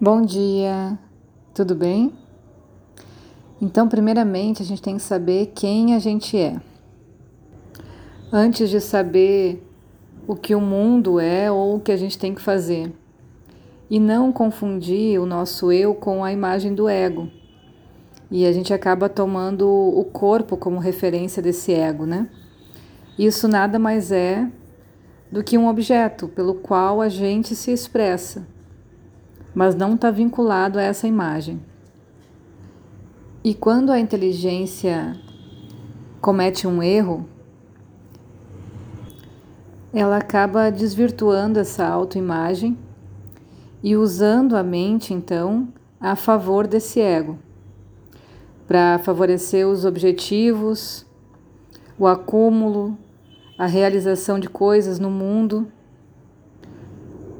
Bom dia, tudo bem? Então, primeiramente, a gente tem que saber quem a gente é. Antes de saber o que o mundo é ou o que a gente tem que fazer. E não confundir o nosso eu com a imagem do ego. E a gente acaba tomando o corpo como referência desse ego, né? Isso nada mais é do que um objeto pelo qual a gente se expressa mas não está vinculado a essa imagem. E quando a inteligência comete um erro, ela acaba desvirtuando essa autoimagem e usando a mente, então, a favor desse ego, para favorecer os objetivos, o acúmulo, a realização de coisas no mundo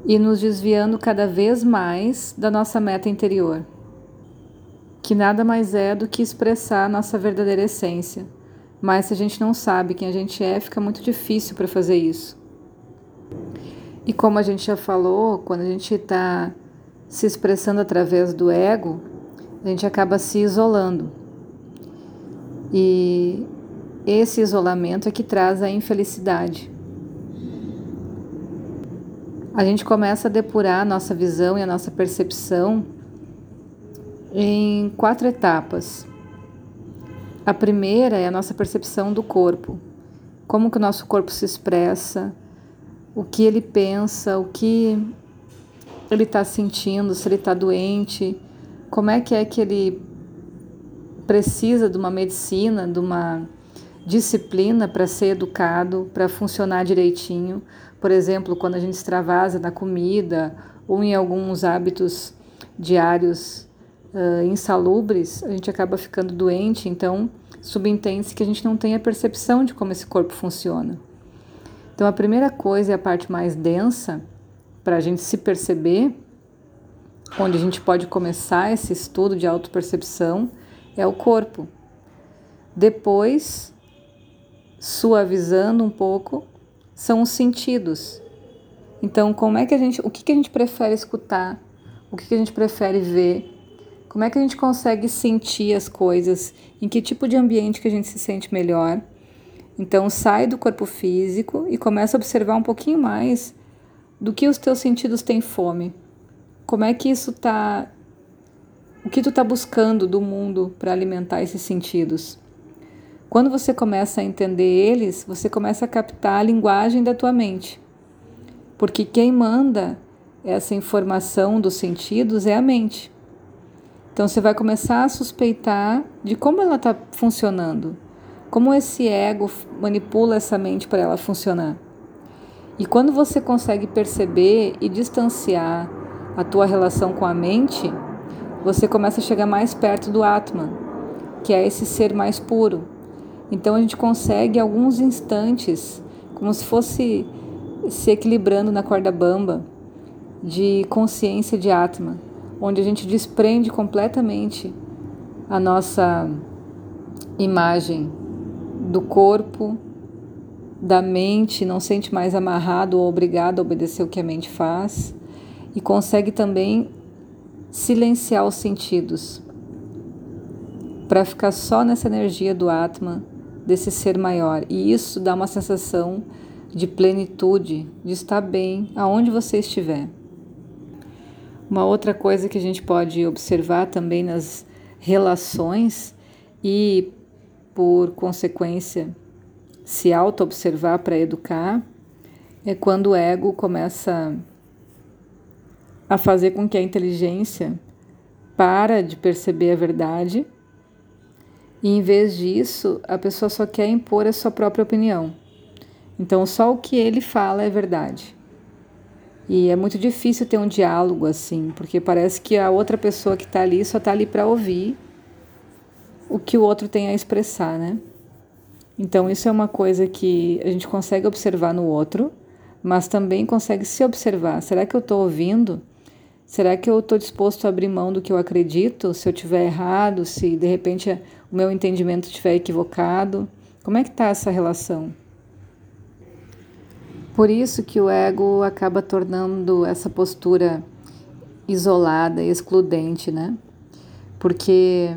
e nos desviando cada vez mais da nossa meta interior, que nada mais é do que expressar a nossa verdadeira essência. Mas se a gente não sabe quem a gente é, fica muito difícil para fazer isso. E como a gente já falou, quando a gente está se expressando através do ego, a gente acaba se isolando. E esse isolamento é que traz a infelicidade a gente começa a depurar a nossa visão e a nossa percepção em quatro etapas. A primeira é a nossa percepção do corpo. Como que o nosso corpo se expressa, o que ele pensa, o que ele está sentindo, se ele está doente, como é que é que ele precisa de uma medicina, de uma disciplina para ser educado, para funcionar direitinho. Por exemplo, quando a gente extravasa na comida ou em alguns hábitos diários uh, insalubres, a gente acaba ficando doente. Então, subentende-se que a gente não tem a percepção de como esse corpo funciona. Então, a primeira coisa e a parte mais densa para a gente se perceber, onde a gente pode começar esse estudo de autopercepção, é o corpo. Depois, suavizando um pouco, são os sentidos. Então, como é que a gente, o que, que a gente prefere escutar? O que, que a gente prefere ver? Como é que a gente consegue sentir as coisas? Em que tipo de ambiente que a gente se sente melhor? Então, sai do corpo físico e começa a observar um pouquinho mais do que os teus sentidos têm fome. Como é que isso tá o que tu está buscando do mundo para alimentar esses sentidos? Quando você começa a entender eles, você começa a captar a linguagem da tua mente. Porque quem manda essa informação dos sentidos é a mente. Então você vai começar a suspeitar de como ela está funcionando, como esse ego manipula essa mente para ela funcionar. E quando você consegue perceber e distanciar a tua relação com a mente, você começa a chegar mais perto do Atman, que é esse ser mais puro então a gente consegue alguns instantes, como se fosse se equilibrando na corda bamba de consciência de Atma, onde a gente desprende completamente a nossa imagem do corpo, da mente, não sente mais amarrado ou obrigado a obedecer o que a mente faz e consegue também silenciar os sentidos para ficar só nessa energia do Atma desse ser maior. E isso dá uma sensação de plenitude, de estar bem aonde você estiver. Uma outra coisa que a gente pode observar também nas relações e, por consequência, se auto-observar para educar, é quando o ego começa a fazer com que a inteligência para de perceber a verdade e em vez disso, a pessoa só quer impor a sua própria opinião. Então, só o que ele fala é verdade. E é muito difícil ter um diálogo assim, porque parece que a outra pessoa que está ali só está ali para ouvir o que o outro tem a expressar, né? Então, isso é uma coisa que a gente consegue observar no outro, mas também consegue se observar. Será que eu estou ouvindo? Será que eu estou disposto a abrir mão do que eu acredito? Se eu tiver errado, se de repente o meu entendimento estiver equivocado? Como é que está essa relação? Por isso que o ego acaba tornando essa postura isolada, excludente, né? Porque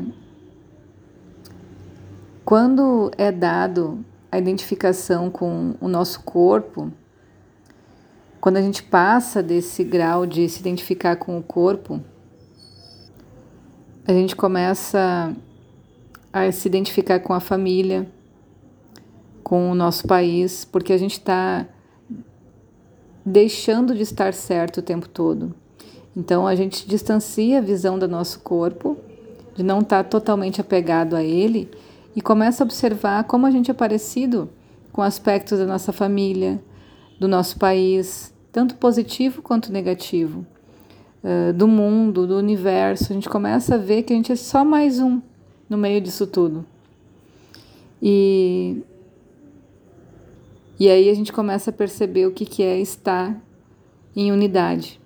quando é dado a identificação com o nosso corpo, quando a gente passa desse grau de se identificar com o corpo, a gente começa a se identificar com a família, com o nosso país, porque a gente está deixando de estar certo o tempo todo. Então a gente distancia a visão do nosso corpo, de não estar tá totalmente apegado a ele e começa a observar como a gente é parecido com aspectos da nossa família, do nosso país, tanto positivo quanto negativo, do mundo, do universo. A gente começa a ver que a gente é só mais um no meio disso tudo. E, e aí a gente começa a perceber o que, que é estar em unidade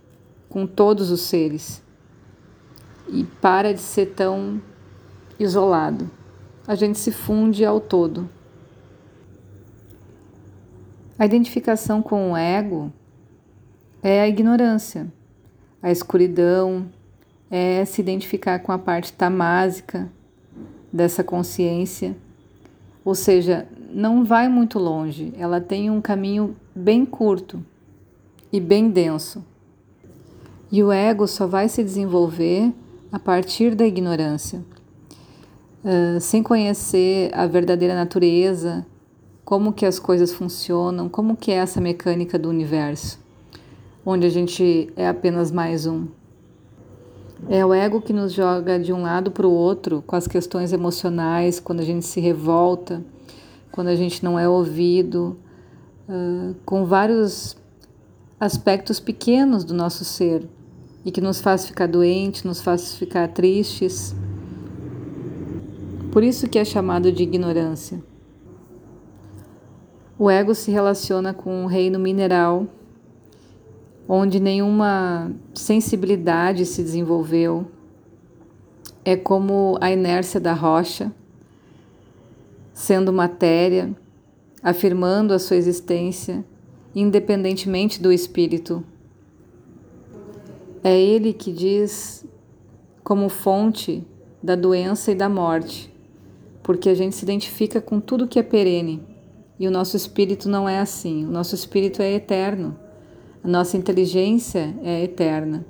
com todos os seres e para de ser tão isolado. A gente se funde ao todo. A identificação com o ego é a ignorância, a escuridão, é se identificar com a parte tamásica dessa consciência. Ou seja, não vai muito longe, ela tem um caminho bem curto e bem denso. E o ego só vai se desenvolver a partir da ignorância. Uh, sem conhecer a verdadeira natureza, como que as coisas funcionam, como que é essa mecânica do universo, onde a gente é apenas mais um. É o ego que nos joga de um lado para o outro com as questões emocionais, quando a gente se revolta, quando a gente não é ouvido, uh, com vários aspectos pequenos do nosso ser e que nos faz ficar doentes, nos faz ficar tristes. Por isso que é chamado de ignorância. O ego se relaciona com um reino mineral, onde nenhuma sensibilidade se desenvolveu. É como a inércia da rocha, sendo matéria, afirmando a sua existência, independentemente do espírito. É ele que diz como fonte da doença e da morte, porque a gente se identifica com tudo que é perene e o nosso espírito não é assim. O nosso espírito é eterno, a nossa inteligência é eterna.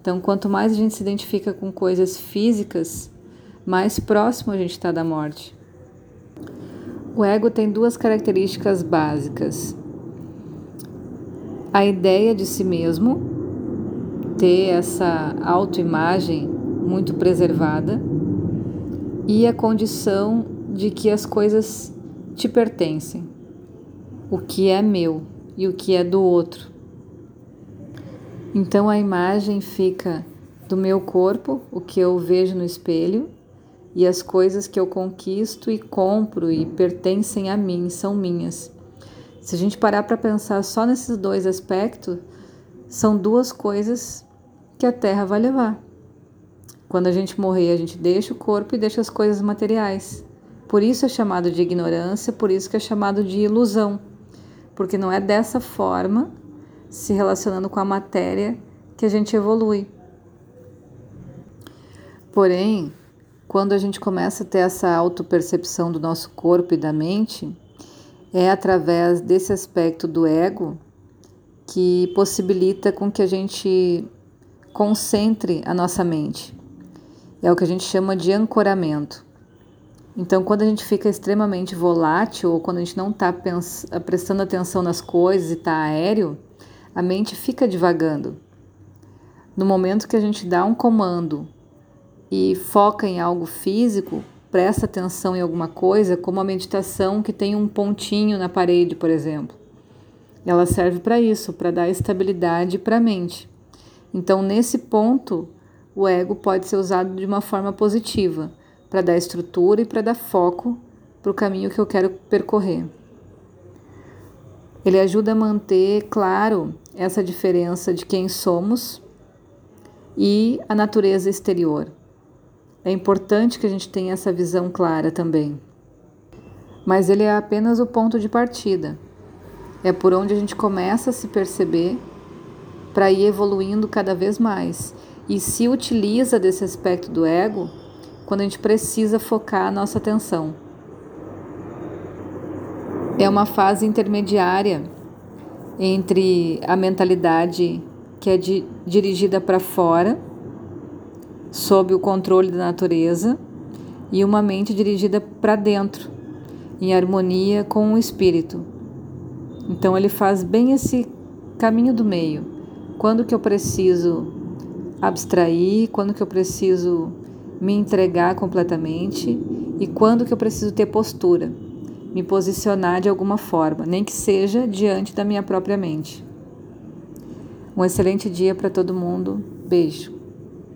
Então, quanto mais a gente se identifica com coisas físicas, mais próximo a gente está da morte. O ego tem duas características básicas: a ideia de si mesmo ter essa autoimagem muito preservada e a condição de que as coisas te pertencem, o que é meu e o que é do outro. Então a imagem fica do meu corpo, o que eu vejo no espelho, e as coisas que eu conquisto e compro e pertencem a mim, são minhas. Se a gente parar para pensar só nesses dois aspectos, são duas coisas que a terra vai levar. Quando a gente morrer, a gente deixa o corpo e deixa as coisas materiais. Por isso é chamado de ignorância, por isso que é chamado de ilusão, porque não é dessa forma, se relacionando com a matéria, que a gente evolui. Porém, quando a gente começa a ter essa autopercepção do nosso corpo e da mente, é através desse aspecto do ego que possibilita com que a gente concentre a nossa mente. É o que a gente chama de ancoramento. Então, quando a gente fica extremamente volátil ou quando a gente não está prestando atenção nas coisas e está aéreo, a mente fica divagando. No momento que a gente dá um comando e foca em algo físico, presta atenção em alguma coisa, como a meditação que tem um pontinho na parede, por exemplo. Ela serve para isso, para dar estabilidade para a mente. Então, nesse ponto, o ego pode ser usado de uma forma positiva, para dar estrutura e para dar foco para o caminho que eu quero percorrer. Ele ajuda a manter claro essa diferença de quem somos e a natureza exterior. É importante que a gente tenha essa visão clara também. Mas ele é apenas o ponto de partida. É por onde a gente começa a se perceber para ir evoluindo cada vez mais. E se utiliza desse aspecto do ego quando a gente precisa focar a nossa atenção. É uma fase intermediária entre a mentalidade que é de, dirigida para fora, sob o controle da natureza, e uma mente dirigida para dentro, em harmonia com o espírito. Então ele faz bem esse caminho do meio. Quando que eu preciso abstrair, quando que eu preciso me entregar completamente e quando que eu preciso ter postura, me posicionar de alguma forma, nem que seja diante da minha própria mente. Um excelente dia para todo mundo. Beijo.